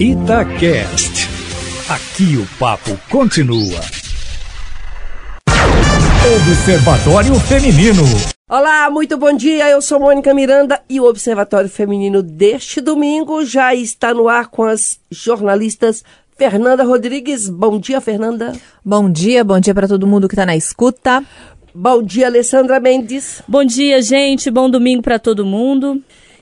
Itacast. Aqui o papo continua. Observatório Feminino. Olá, muito bom dia. Eu sou Mônica Miranda e o Observatório Feminino deste domingo já está no ar com as jornalistas Fernanda Rodrigues. Bom dia, Fernanda. Bom dia, bom dia para todo mundo que está na escuta. Bom dia, Alessandra Mendes. Bom dia, gente. Bom domingo para todo mundo.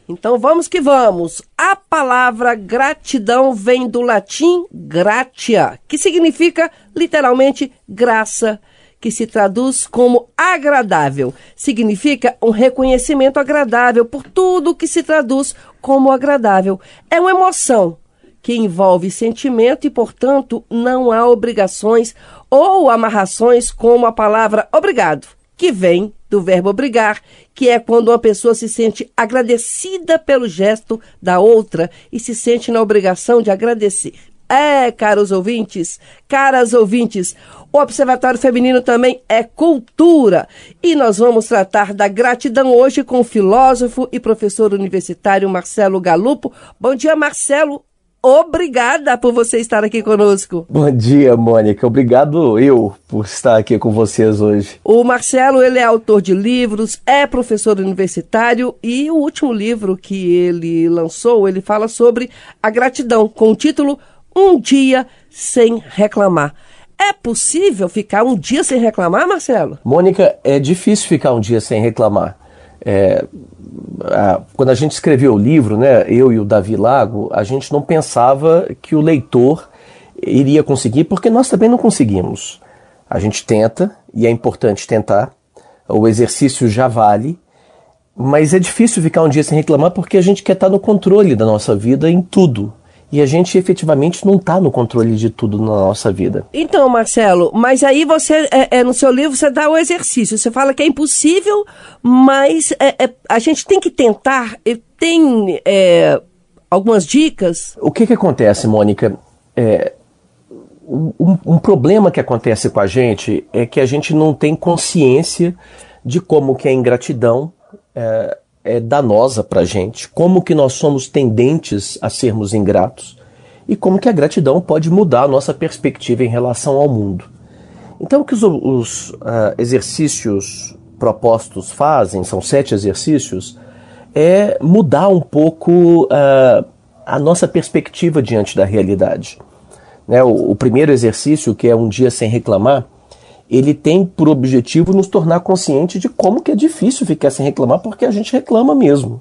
Então vamos que vamos. A palavra gratidão vem do latim gratia, que significa literalmente graça, que se traduz como agradável. Significa um reconhecimento agradável por tudo que se traduz como agradável. É uma emoção que envolve sentimento e, portanto, não há obrigações ou amarrações como a palavra obrigado, que vem do verbo obrigar, que é quando uma pessoa se sente agradecida pelo gesto da outra e se sente na obrigação de agradecer. É, caros ouvintes, caras ouvintes, o Observatório Feminino também é cultura. E nós vamos tratar da gratidão hoje com o filósofo e professor universitário Marcelo Galupo. Bom dia, Marcelo obrigada por você estar aqui conosco. Bom dia, Mônica. Obrigado eu por estar aqui com vocês hoje. O Marcelo, ele é autor de livros, é professor universitário e o último livro que ele lançou, ele fala sobre a gratidão, com o título Um Dia Sem Reclamar. É possível ficar um dia sem reclamar, Marcelo? Mônica, é difícil ficar um dia sem reclamar. É, a, quando a gente escreveu o livro, né, eu e o Davi Lago, a gente não pensava que o leitor iria conseguir, porque nós também não conseguimos. A gente tenta, e é importante tentar, o exercício já vale, mas é difícil ficar um dia sem reclamar porque a gente quer estar no controle da nossa vida em tudo. E a gente efetivamente não está no controle de tudo na nossa vida. Então, Marcelo, mas aí você, é, é, no seu livro, você dá o exercício. Você fala que é impossível, mas é, é a gente tem que tentar. Tem é, algumas dicas? O que, que acontece, Mônica? É, um, um problema que acontece com a gente é que a gente não tem consciência de como que a ingratidão é, é danosa para a gente, como que nós somos tendentes a sermos ingratos e como que a gratidão pode mudar a nossa perspectiva em relação ao mundo. Então, o que os, os uh, exercícios propostos fazem, são sete exercícios, é mudar um pouco uh, a nossa perspectiva diante da realidade. Né, o, o primeiro exercício, que é um dia sem reclamar, ele tem por objetivo nos tornar consciente de como que é difícil ficar sem reclamar, porque a gente reclama mesmo.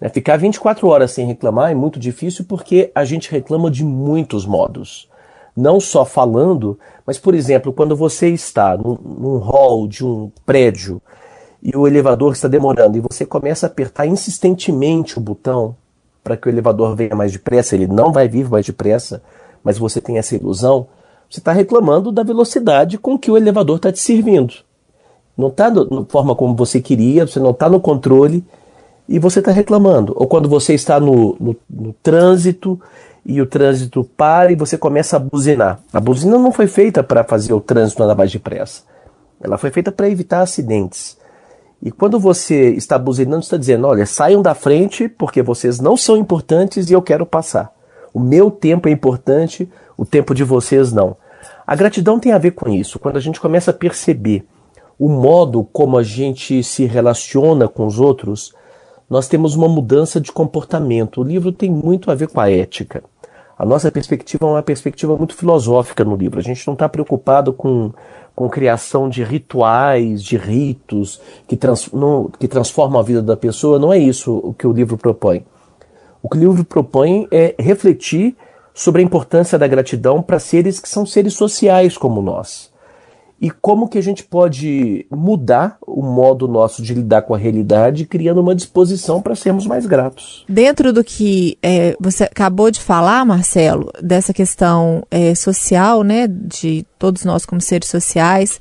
Né? Ficar 24 horas sem reclamar é muito difícil porque a gente reclama de muitos modos. Não só falando, mas, por exemplo, quando você está num, num hall de um prédio e o elevador está demorando e você começa a apertar insistentemente o botão para que o elevador venha mais depressa, ele não vai vir mais depressa, mas você tem essa ilusão, você está reclamando da velocidade com que o elevador está te servindo. Não está da forma como você queria, você não está no controle e você está reclamando. Ou quando você está no, no, no, trânsito e o trânsito para e você começa a buzinar. A buzina não foi feita para fazer o trânsito andar mais depressa. Ela foi feita para evitar acidentes. E quando você está buzinando, está dizendo: olha, saiam da frente porque vocês não são importantes e eu quero passar. O meu tempo é importante, o tempo de vocês não. A gratidão tem a ver com isso. Quando a gente começa a perceber o modo como a gente se relaciona com os outros, nós temos uma mudança de comportamento. O livro tem muito a ver com a ética. A nossa perspectiva é uma perspectiva muito filosófica no livro. A gente não está preocupado com, com criação de rituais, de ritos que, trans, não, que transformam a vida da pessoa. Não é isso o que o livro propõe. O que o livro propõe é refletir sobre a importância da gratidão para seres que são seres sociais como nós. E como que a gente pode mudar o modo nosso de lidar com a realidade, criando uma disposição para sermos mais gratos. Dentro do que é, você acabou de falar, Marcelo, dessa questão é, social, né, de todos nós como seres sociais,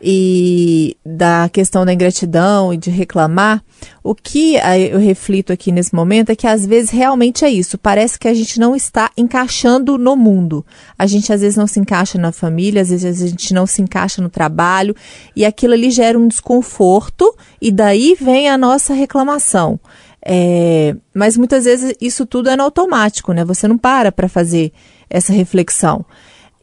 e da questão da ingratidão e de reclamar, o que eu reflito aqui nesse momento é que às vezes realmente é isso. Parece que a gente não está encaixando no mundo. A gente às vezes não se encaixa na família, às vezes a gente não se encaixa no trabalho e aquilo ali gera um desconforto e daí vem a nossa reclamação. É, mas muitas vezes isso tudo é no automático, né? Você não para para fazer essa reflexão.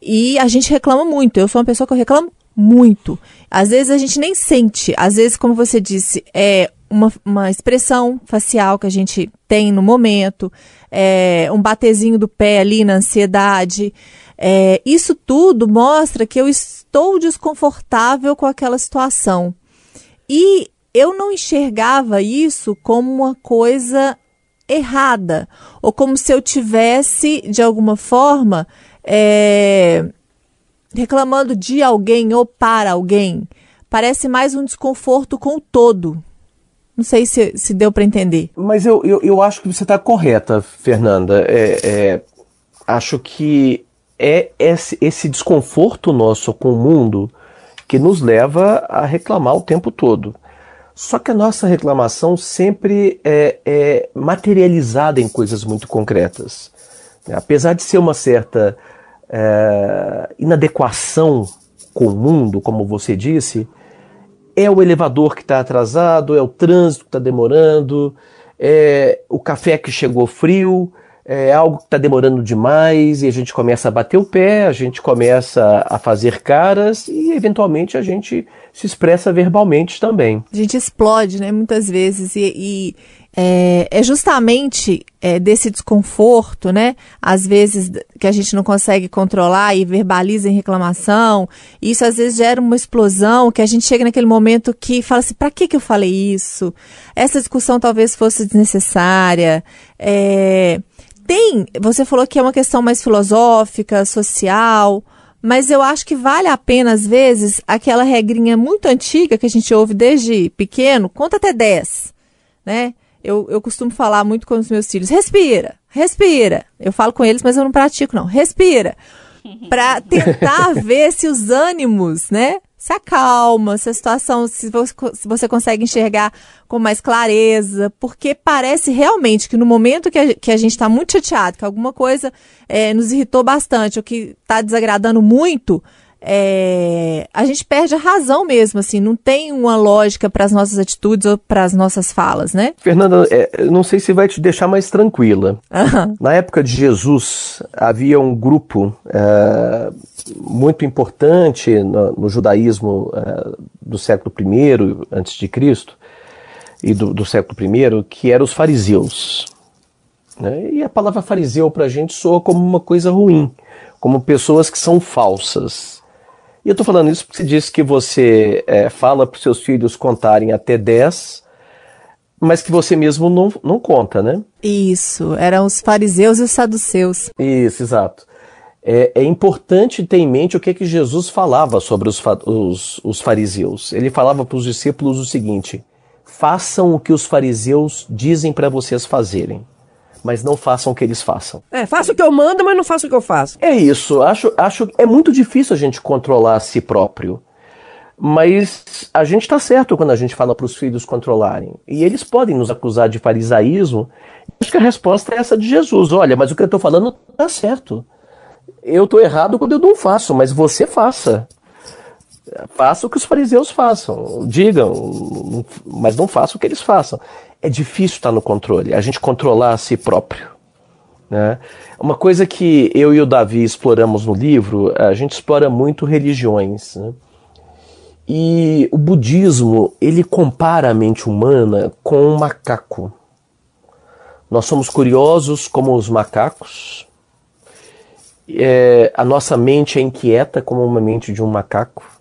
E a gente reclama muito. Eu sou uma pessoa que eu reclamo muito. Às vezes a gente nem sente. Às vezes, como você disse, é uma, uma expressão facial que a gente tem no momento, é um batezinho do pé ali na ansiedade. É, isso tudo mostra que eu estou desconfortável com aquela situação. E eu não enxergava isso como uma coisa errada, ou como se eu tivesse, de alguma forma, é, reclamando de alguém ou para alguém. Parece mais um desconforto com o todo. Não sei se, se deu para entender. Mas eu, eu, eu, acho que você está correta, Fernanda. É, é, acho que é esse, esse desconforto nosso com o mundo que nos leva a reclamar o tempo todo. Só que a nossa reclamação sempre é, é materializada em coisas muito concretas. Apesar de ser uma certa é, inadequação com o mundo, como você disse, é o elevador que está atrasado, é o trânsito que está demorando, é o café que chegou frio, é algo que está demorando demais e a gente começa a bater o pé, a gente começa a fazer caras e eventualmente a gente se expressa verbalmente também. A gente explode, né, muitas vezes e, e é, é, justamente é, desse desconforto, né, às vezes que a gente não consegue controlar e verbaliza em reclamação, isso às vezes gera uma explosão que a gente chega naquele momento que fala assim, para que que eu falei isso? Essa discussão talvez fosse desnecessária, é, tem, você falou que é uma questão mais filosófica, social, mas eu acho que vale a pena, às vezes, aquela regrinha muito antiga que a gente ouve desde pequeno, conta até 10, né? Eu, eu costumo falar muito com os meus filhos, respira, respira. Eu falo com eles, mas eu não pratico, não. Respira. Para tentar ver se os ânimos, né? se acalma, se a situação, se você, se você consegue enxergar com mais clareza, porque parece realmente que no momento que a, que a gente está muito chateado, que alguma coisa é, nos irritou bastante, ou que está desagradando muito, é, a gente perde a razão mesmo, assim, não tem uma lógica para as nossas atitudes ou para as nossas falas, né? Fernanda, é, não sei se vai te deixar mais tranquila. Uhum. Na época de Jesus, havia um grupo é, muito importante no, no judaísmo é, do século I antes de Cristo e do, do século I, que eram os fariseus. Né? E a palavra fariseu para a gente soa como uma coisa ruim, como pessoas que são falsas. E eu estou falando isso porque você disse que você é, fala para os seus filhos contarem até 10, mas que você mesmo não, não conta, né? Isso, eram os fariseus e os saduceus. Isso, exato. É, é importante ter em mente o que, que Jesus falava sobre os, os, os fariseus. Ele falava para os discípulos o seguinte: façam o que os fariseus dizem para vocês fazerem mas não façam o que eles façam. É, faça o que eu mando, mas não faça o que eu faço. É isso. Acho, acho é muito difícil a gente controlar a si próprio. Mas a gente está certo quando a gente fala para os filhos controlarem. E eles podem nos acusar de farisaísmo. Acho que a resposta é essa de Jesus. Olha, mas o que eu estou falando está certo. Eu estou errado quando eu não faço, mas você faça. Faça o que os fariseus façam. Digam, mas não faça o que eles façam é difícil estar no controle, a gente controlar a si próprio. Né? Uma coisa que eu e o Davi exploramos no livro, a gente explora muito religiões. Né? E o budismo, ele compara a mente humana com um macaco. Nós somos curiosos como os macacos. É, a nossa mente é inquieta como uma mente de um macaco.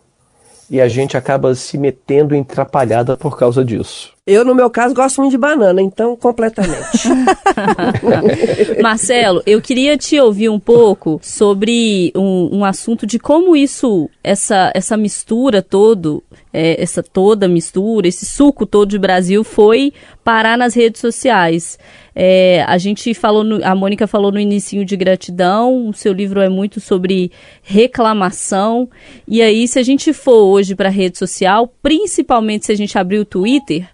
E a gente acaba se metendo em atrapalhada por causa disso. Eu, no meu caso, gosto muito de banana, então completamente. Marcelo, eu queria te ouvir um pouco sobre um, um assunto de como isso, essa, essa mistura todo, é, essa toda mistura, esse suco todo de Brasil foi parar nas redes sociais. É, a gente falou, no, a Mônica falou no início de gratidão, o seu livro é muito sobre reclamação. E aí, se a gente for hoje para a rede social, principalmente se a gente abrir o Twitter,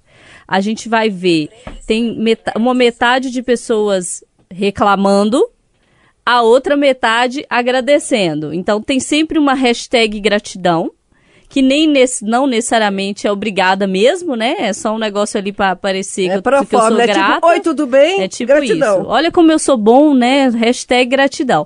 a gente vai ver tem metade, uma metade de pessoas reclamando, a outra metade agradecendo. Então tem sempre uma hashtag gratidão que nem nesse, não necessariamente é obrigada mesmo, né? É só um negócio ali para parecer É que, eu, que eu sou né? grata. Tipo, oi, tudo bem? É tipo Gratidão. isso. Olha como eu sou bom, né? Hashtag gratidão.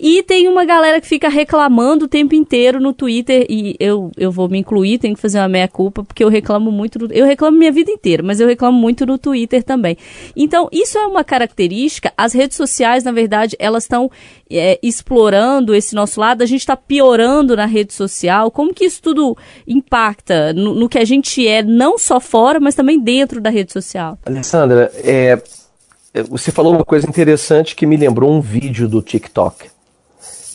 E tem uma galera que fica reclamando o tempo inteiro no Twitter, e eu, eu vou me incluir, tenho que fazer uma meia-culpa, porque eu reclamo muito. do- eu reclamo minha vida inteira, mas eu reclamo muito no Twitter também. Então, isso é uma característica. As redes sociais, na verdade, elas estão é, explorando esse nosso lado, a gente está piorando na rede social. Como que isso tudo impacta no, no que a gente é, não só fora, mas também dentro da rede social? Alessandra, é, é, você falou uma coisa interessante que me lembrou um vídeo do TikTok.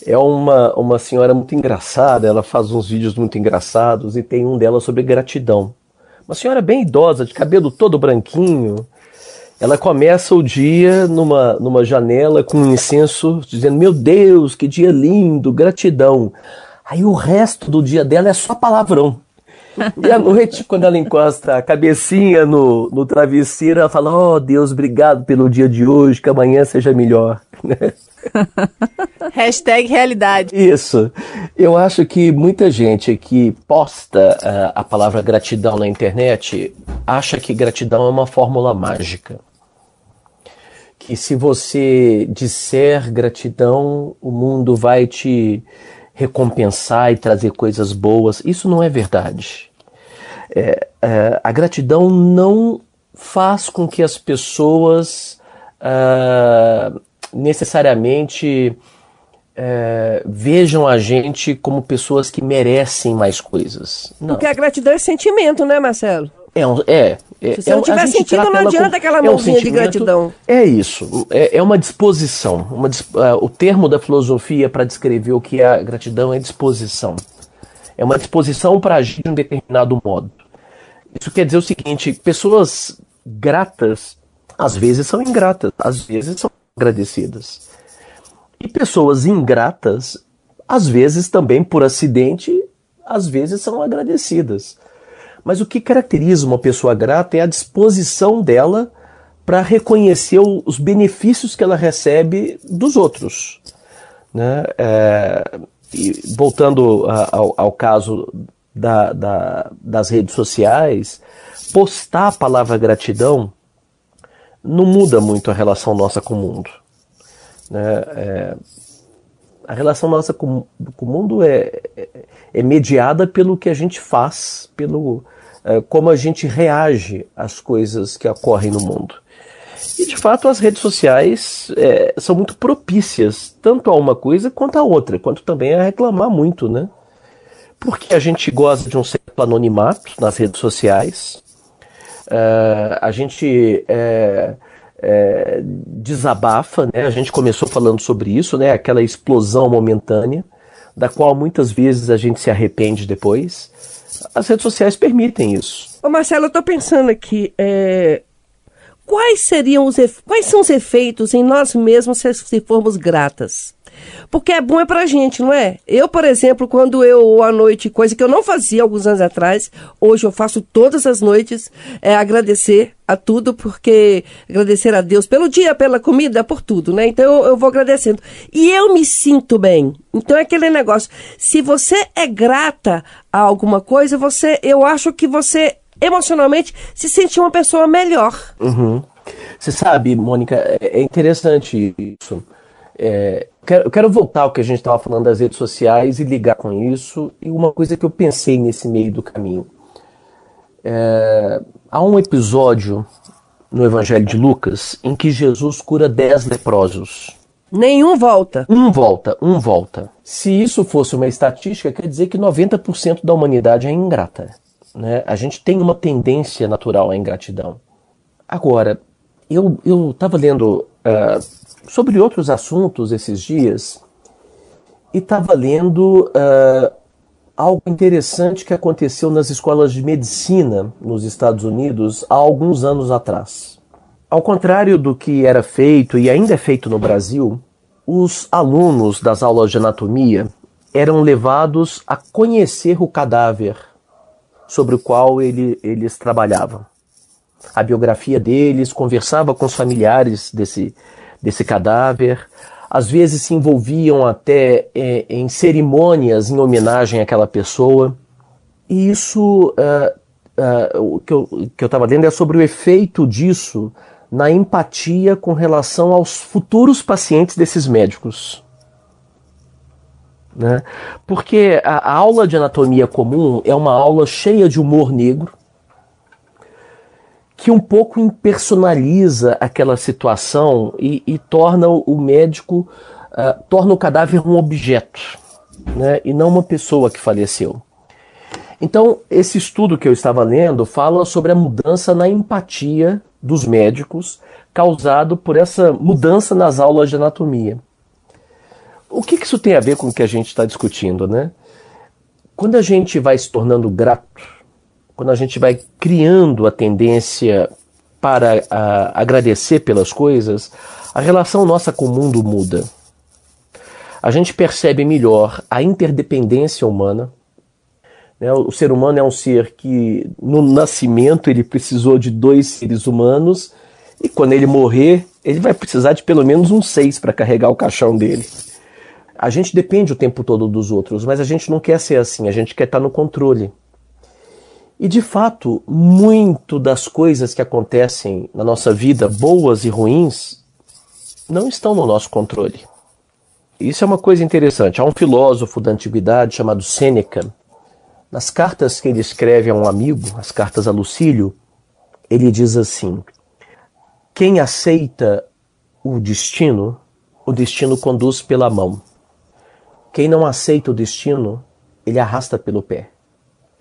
É uma, uma senhora muito engraçada, ela faz uns vídeos muito engraçados e tem um dela sobre gratidão. Uma senhora bem idosa, de cabelo todo branquinho. Ela começa o dia numa, numa janela com um incenso, dizendo: Meu Deus, que dia lindo, gratidão. Aí o resto do dia dela é só palavrão. E à noite, quando ela encosta a cabecinha no, no travesseiro, ela fala: Oh Deus, obrigado pelo dia de hoje, que amanhã seja melhor. Hashtag realidade. Isso. Eu acho que muita gente que posta ah, a palavra gratidão na internet acha que gratidão é uma fórmula mágica. Que se você disser gratidão, o mundo vai te recompensar e trazer coisas boas. Isso não é verdade. É, é, a gratidão não faz com que as pessoas ah, necessariamente é, vejam a gente como pessoas que merecem mais coisas. Não. Porque a gratidão é sentimento, né, Marcelo? É, um- é, é, Se você é tiver sentido, não adianta aquela é um mãozinha de gratidão. É isso, é, é uma disposição. Uma, ah, o termo da filosofia para descrever o que é a gratidão é disposição. É uma disposição para agir de um determinado modo. Isso quer dizer o seguinte: pessoas gratas, às vezes são ingratas, às vezes são agradecidas. E pessoas ingratas, às vezes também por acidente, às vezes são agradecidas. Mas o que caracteriza uma pessoa grata é a disposição dela para reconhecer os benefícios que ela recebe dos outros. Né? É, e voltando ao, ao caso da- da- das redes sociais, postar a palavra gratidão não muda muito a relação nossa com o mundo. Né? É, a relação nossa com, com o mundo é, é, é mediada pelo que a gente faz, pelo é, como a gente reage às coisas que ocorrem no mundo. E de fato as redes sociais é, são muito propícias tanto a uma coisa quanto a outra, quanto também a reclamar muito, né? Porque a gente gosta de um certo anonimato nas redes sociais, é, a gente é, é, desabafa, né? A gente começou falando sobre isso, né? Aquela explosão momentânea, da qual muitas vezes a gente se arrepende depois. As redes sociais permitem isso. Ô Marcelo, eu tô pensando aqui, é, quais seriam os efe- quais são os efeitos em nós mesmos se, se formos gratas? Porque é bom é pra gente, não é? Eu, por exemplo, quando eu à noite, coisa que eu não fazia alguns anos atrás, hoje eu faço todas as noites, é agradecer a tudo, porque agradecer a Deus pelo dia, pela comida, por tudo, né? Então eu, eu vou agradecendo. E eu me sinto bem. Então é aquele negócio, se você é grata a alguma coisa, você, eu acho que você emocionalmente se sente uma pessoa melhor. Uhum. Você sabe, Mônica, é é interessante isso. É, quero- eu quero voltar ao que a gente estava falando das redes sociais e ligar com isso. E uma coisa que eu pensei nesse meio do caminho. É, há um episódio no Evangelho de Lucas em que Jesus cura dez leprosos. Nenhum volta. Um volta, um volta. Se isso fosse uma estatística, quer dizer que 90% da humanidade é ingrata. Né? A gente tem uma tendência natural à ingratidão. Agora, eu estava lendo ah, sobre outros assuntos esses dias e estava lendo ah, algo interessante que aconteceu nas escolas de medicina nos Estados Unidos há alguns anos atrás. Ao contrário do que era feito e ainda é feito no Brasil, os alunos das aulas de anatomia eram levados a conhecer o cadáver sobre o qual ele- eles trabalhavam. A biografia deles, conversava com os familiares desse, desse cadáver, às vezes se envolviam até eh, em cerimônias em homenagem àquela pessoa. e isso uh, uh, o que eu estava lendo é sobre o efeito disso na empatia com relação aos futuros pacientes desses médicos. Né? Porque a, a aula de anatomia comum é uma aula cheia de humor negro, que um pouco impersonaliza aquela situação e, e torna o médico, uh, torna o cadáver um objeto, né? e não uma pessoa que faleceu. Então, esse estudo que eu estava lendo fala sobre a mudança na empatia dos médicos causado por essa mudança nas aulas de anatomia. O que, que isso tem a ver com o que a gente está discutindo, né? Quando a gente vai se tornando grato, quando a gente vai criando a tendência para a, agradecer pelas coisas, a relação nossa com o mundo muda. A gente percebe melhor a interdependência humana, né? O ser humano é um ser que no nascimento ele precisou de dois seres humanos e quando ele morrer ele vai precisar de pelo menos um seis para carregar o caixão dele. A gente depende o tempo todo dos outros, mas a gente não quer ser assim, a gente quer estar no controle. E de fato, muito das coisas que acontecem na nossa vida, boas e ruins, não estão no nosso controle. Isso é uma coisa interessante. Há um filósofo da antiguidade chamado Sêneca, nas cartas que ele escreve a um amigo, as cartas a Lucílio, ele diz assim: Quem aceita o destino, o destino conduz pela mão. Quem não aceita o destino, ele arrasta pelo pé.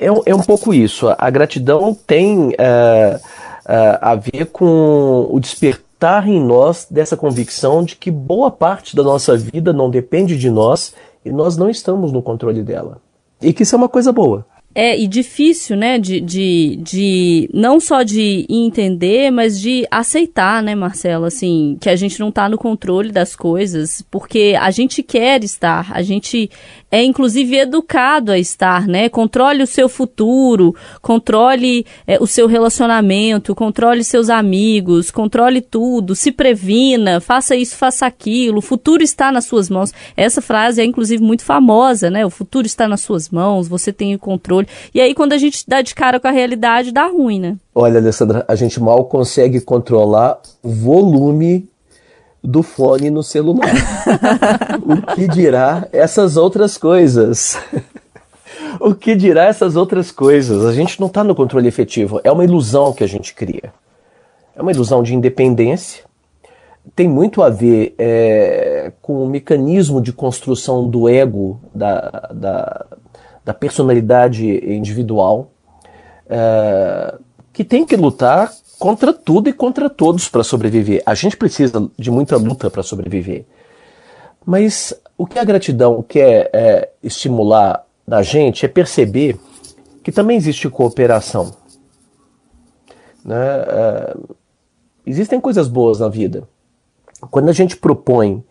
É, é um pouco isso. A gratidão tem uh, uh, a ver com o despertar em nós dessa convicção de que boa parte da nossa vida não depende de nós e nós não estamos no controle dela. E que isso é uma coisa boa. É, e difícil, né, de, de, de não só de entender, mas de aceitar, né, Marcelo, assim, que a gente não está no controle das coisas, porque a gente quer estar, a gente é inclusive educado a estar, né? Controle o seu futuro, controle é, o seu relacionamento, controle seus amigos, controle tudo, se previna, faça isso, faça aquilo, o futuro está nas suas mãos. Essa frase é inclusive muito famosa, né? O futuro está nas suas mãos, você tem o controle. E aí quando a gente dá de cara com a realidade, dá ruim, né? Olha, Alessandra, a gente mal consegue controlar o volume do fone no celular. o que dirá essas outras coisas? o que dirá essas outras coisas? A gente não está no controle efetivo. É uma ilusão que a gente cria. É uma ilusão de independência. Tem muito a ver é, com o mecanismo de construção do ego, da, da, da personalidade individual, é, que tem que lutar contra tudo e contra todos para sobreviver. A gente precisa de muita luta para sobreviver. Mas o que a gratidão quer é, estimular na gente é perceber que também existe cooperação. Né? É, existem coisas boas na vida. Quando a gente propõe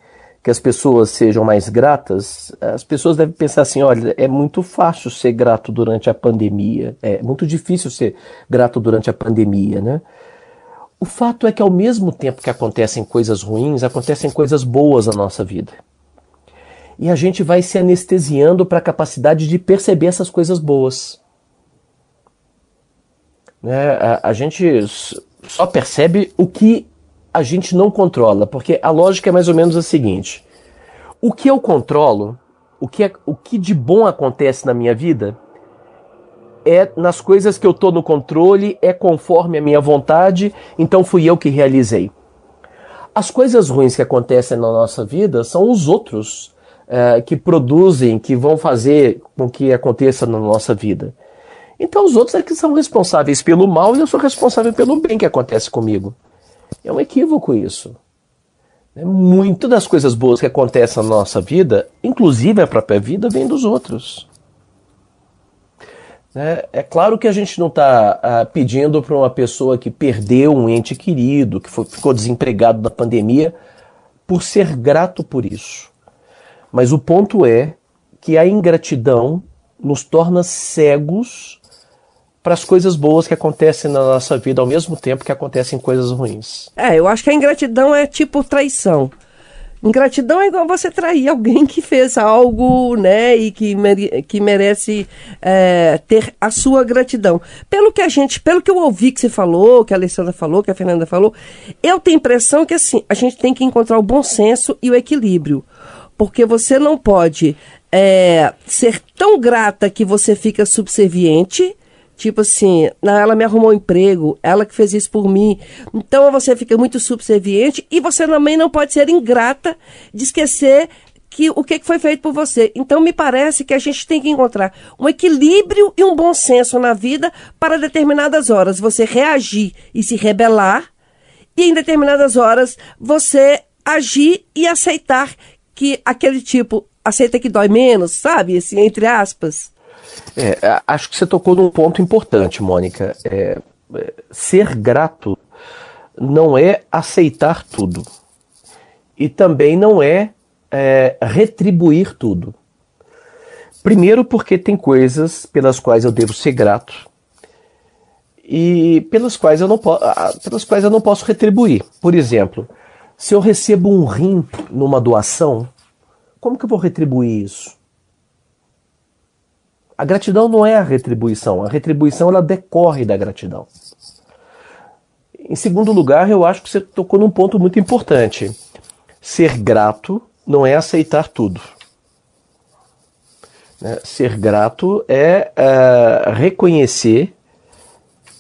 que as pessoas sejam mais gratas, as pessoas devem pensar assim: olha, é muito fácil ser grato durante a pandemia, é muito difícil ser grato durante a pandemia, né? O fato é que ao mesmo tempo que acontecem coisas ruins, acontecem coisas boas na nossa vida. E a gente vai se anestesiando para a capacidade de perceber essas coisas boas. Né? A, a gente só percebe o que a gente não controla, porque a lógica é mais ou menos a seguinte: o que eu controlo, o que, é, o que de bom acontece na minha vida, é nas coisas que eu estou no controle, é conforme a minha vontade, então fui eu que realizei. As coisas ruins que acontecem na nossa vida são os outros é, que produzem, que vão fazer com que aconteça na nossa vida. Então os outros é que são responsáveis pelo mal e eu sou responsável pelo bem que acontece comigo. É um equívoco isso. É, Muitas das coisas boas que acontecem na nossa vida, inclusive a própria vida, vem dos outros. É, é claro que a gente não está ah, pedindo para uma pessoa que perdeu um ente querido, que foi, ficou desempregado na pandemia, por ser grato por isso. Mas o ponto é que a ingratidão nos torna cegos para as coisas boas que acontecem na nossa vida ao mesmo tempo que acontecem coisas ruins. É, eu acho que a ingratidão é tipo traição. Ingratidão é igual você trair alguém que fez algo, né, e que, mere que merece é, ter a sua gratidão. Pelo que a gente, pelo que eu ouvi que você falou, que a Alessandra falou, que a Fernanda falou, eu tenho impressão que assim, a gente tem que encontrar o bom senso e o equilíbrio. Porque você não pode é, ser tão grata que você fica subserviente, Tipo assim, ela me arrumou um emprego, ela que fez isso por mim. Então você fica muito subserviente e você também não pode ser ingrata de esquecer que o que foi feito por você. Então me parece que a gente tem que encontrar um equilíbrio e um bom senso na vida para determinadas horas você reagir e se rebelar e em determinadas horas você agir e aceitar que aquele tipo aceita que dói menos, sabe? Assim, entre aspas. É, acho que você tocou num ponto importante, Mônica. É, é, ser grato não é aceitar tudo. E também não é, é retribuir tudo. Primeiro, porque tem coisas pelas quais eu devo ser grato e pelas quais eu não, pelas quais eu não posso retribuir. Por exemplo, se eu recebo um rim numa doação, como que eu vou retribuir isso? A gratidão não é a retribuição, a retribuição ela decorre da gratidão. Em segundo lugar, eu acho que você tocou num ponto muito importante. Ser grato não é aceitar tudo. Né? Ser grato é uh, reconhecer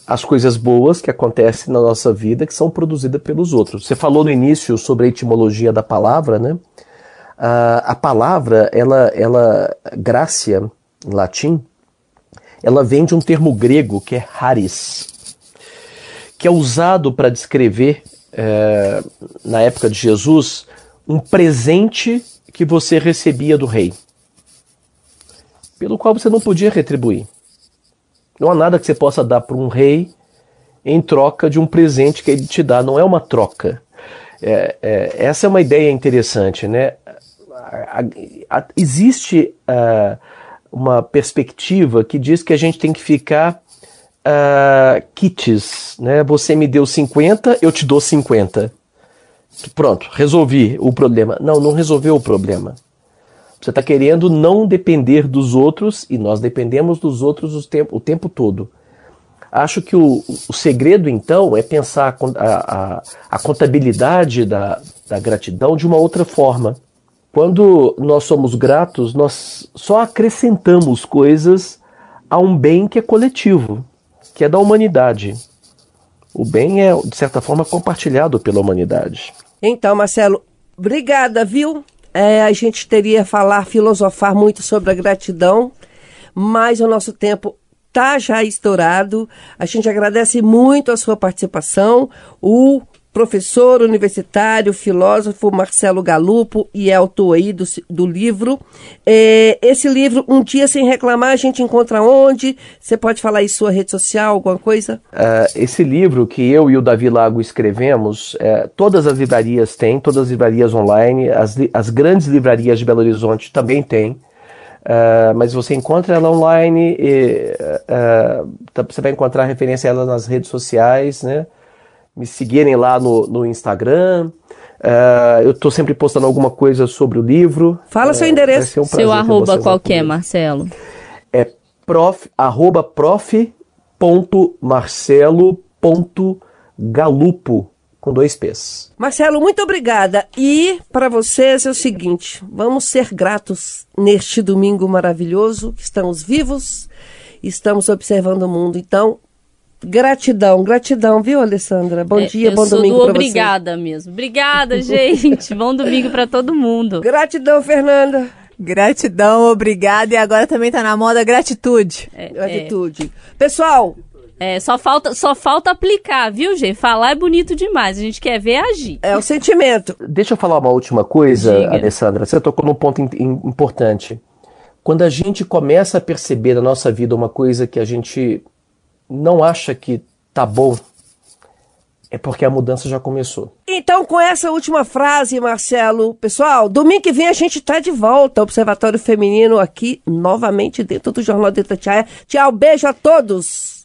as coisas boas que acontecem na nossa vida que são produzidas pelos outros. Você falou no início sobre a etimologia da palavra, né? Uh, a palavra, ela, ela, gracia, em latim, ela vem de um termo grego que é haris, que é usado para descrever, é, na época de Jesus, um presente que você recebia do rei, pelo qual você não podia retribuir. Não há nada que você possa dar para um rei em troca de um presente que ele te dá, não é uma troca. É, é, essa é uma ideia interessante, né? existe uh, uma perspectiva que diz que a gente tem que ficar uh, kits, né? Você me deu 50, eu te dou 50. Pronto, resolvi o problema. Não, não resolveu o problema. Você está querendo não depender dos outros e nós dependemos dos outros o tempo, o tempo todo. Acho que o, o segredo, então, é pensar a, a, a contabilidade da, da gratidão de uma outra forma. Quando nós somos gratos, nós só acrescentamos coisas a um bem que é coletivo, que é da humanidade. O bem é, de certa forma, compartilhado pela humanidade. Então, Marcelo, obrigada, viu? É, a gente teria falar, filosofar muito sobre a gratidão, mas o nosso tempo tá já estourado. A gente agradece muito a sua participação. O professor universitário, filósofo Marcelo Galupo e é autor aí do, do livro. É, esse livro, Um Dia Sem Reclamar, a gente encontra onde? Você pode falar aí sua rede social, alguma coisa? Uh, esse livro que eu e o Davi Lago escrevemos, é, todas as livrarias têm, todas as livrarias online, as, as grandes livrarias de Belo Horizonte também têm. Uh, mas você encontra ela online, e, uh, você vai encontrar referência a ela nas redes sociais, né? Me seguirem lá no, no Instagram. Uh, eu estou sempre postando alguma coisa sobre o livro. Fala uh, seu endereço. Um seu arroba qualquer, é, Marcelo. É prof, arroba prof.marcelo.galupo com dois P's. Marcelo, muito obrigada. E para vocês é o seguinte: vamos ser gratos neste domingo maravilhoso, que estamos vivos, estamos observando o mundo. Então, Gratidão, gratidão, viu, Alessandra? Bom é, dia, bom domingo para você. Obrigada mesmo. Obrigada, gente. bom domingo para todo mundo. Gratidão, Fernanda. Gratidão, obrigada. E agora também tá na moda gratitude. É, gratitude. É. Pessoal, é, só falta, só falta aplicar, viu, gente? Falar é bonito demais. A gente quer ver agir. É o sentimento. Deixa eu falar uma última coisa, Diga. Alessandra. Você tocou num ponto importante. Quando a gente começa a perceber na nossa vida uma coisa que a gente não acha que tá bom, é porque a mudança já começou. Então, com essa última frase, Marcelo, pessoal, domingo que vem a gente tá de volta, Observatório Feminino aqui, novamente dentro do Jornal de Itatiaia. Tchau, beijo a todos!